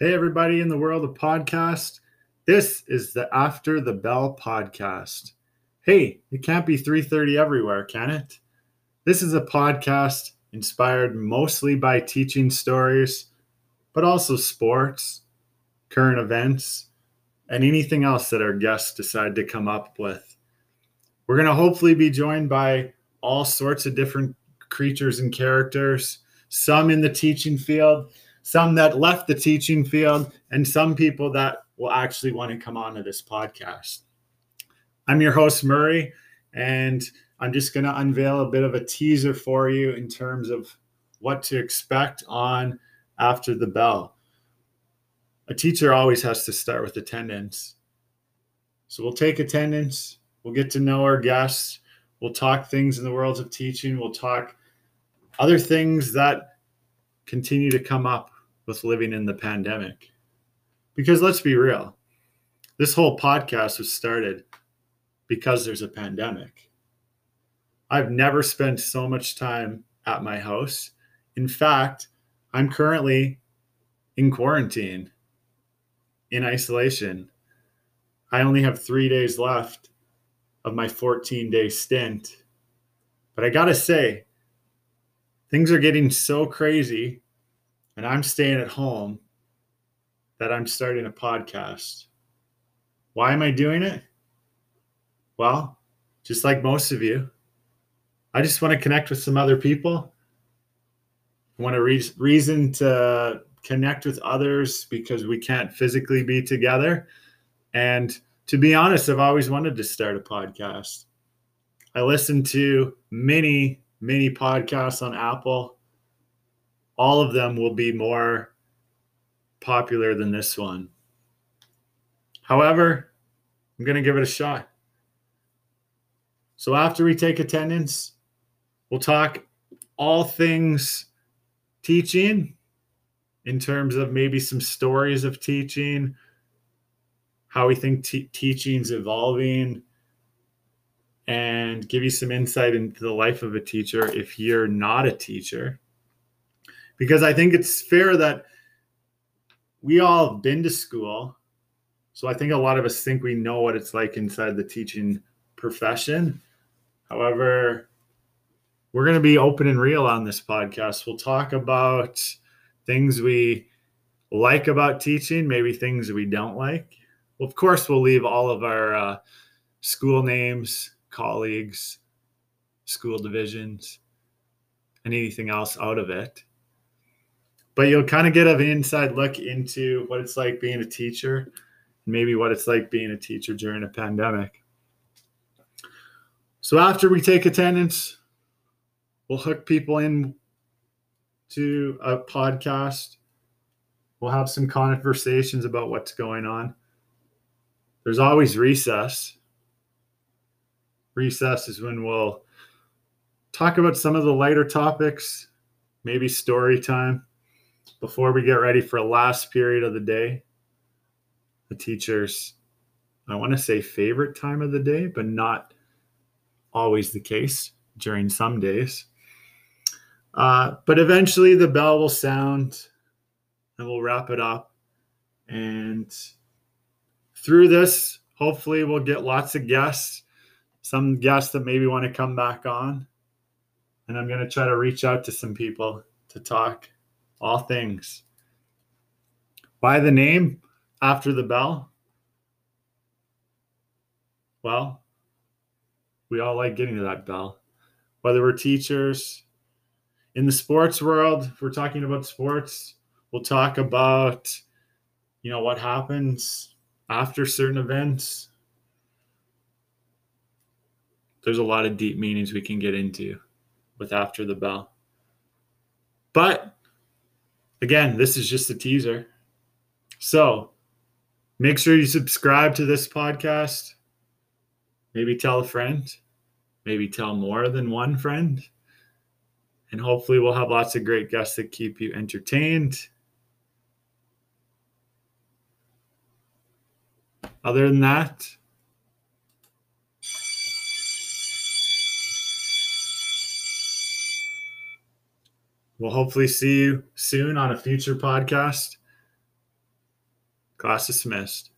Hey, everybody in the world of podcast. This is the After the Bell podcast. Hey, it can't be 3:30 everywhere, can it? This is a podcast inspired mostly by teaching stories, but also sports, current events, and anything else that our guests decide to come up with. We're going to hopefully be joined by all sorts of different creatures and characters, some in the teaching field, some that left the teaching field, and some people that will actually want to come onto this podcast. I'm your host, Murray, and I'm just going to unveil a bit of a teaser for you in terms of what to expect on after the bell. A teacher always has to start with attendance. So we'll take attendance, we'll get to know our guests, we'll talk things in the worlds of teaching, we'll talk other things that continue to come up with living in the pandemic. Because let's be real, this whole podcast was started because there's a pandemic. I've never spent so much time at my house. In fact, I'm currently in quarantine, in isolation. I only have three days left of my 14 day stint. But I gotta say, things are getting so crazy and I'm staying at home that I'm starting a podcast. Why am I doing it? Well, just like most of you, I just want to connect with some other people. I want a re- reason to connect with others because we can't physically be together. And to be honest, I've always wanted to start a podcast. I listen to many, many podcasts on Apple all of them will be more popular than this one. However, I'm going to give it a shot. So after we take attendance, we'll talk all things teaching in terms of maybe some stories of teaching, how we think te- teaching's evolving, and give you some insight into the life of a teacher if you're not a teacher because I think it's fair that we all have been to school. So I think a lot of us think we know what it's like inside the teaching profession. However, we're going to be open and real on this podcast. We'll talk about things we like about teaching, maybe things we don't like. Well, of course, we'll leave all of our uh, school names, colleagues, school divisions, and anything else out of it but you'll kind of get an inside look into what it's like being a teacher, maybe what it's like being a teacher during a pandemic. So after we take attendance, we'll hook people in to a podcast. We'll have some conversations about what's going on. There's always recess. Recess is when we'll talk about some of the lighter topics, maybe story time before we get ready for last period of the day, the teacher's, I want to say favorite time of the day, but not always the case during some days. Uh, but eventually the bell will sound and we'll wrap it up. And through this, hopefully, we'll get lots of guests, some guests that maybe want to come back on. And I'm going to try to reach out to some people to talk all things. Why the name after the bell? Well, we all like getting to that bell. Whether we're teachers, in the sports world, if we're talking about sports, we'll talk about, you know, what happens after certain events. There's a lot of deep meanings we can get into with after the bell. But Again, this is just a teaser. So make sure you subscribe to this podcast. Maybe tell a friend. Maybe tell more than one friend. And hopefully, we'll have lots of great guests that keep you entertained. Other than that, We'll hopefully see you soon on a future podcast. Class dismissed.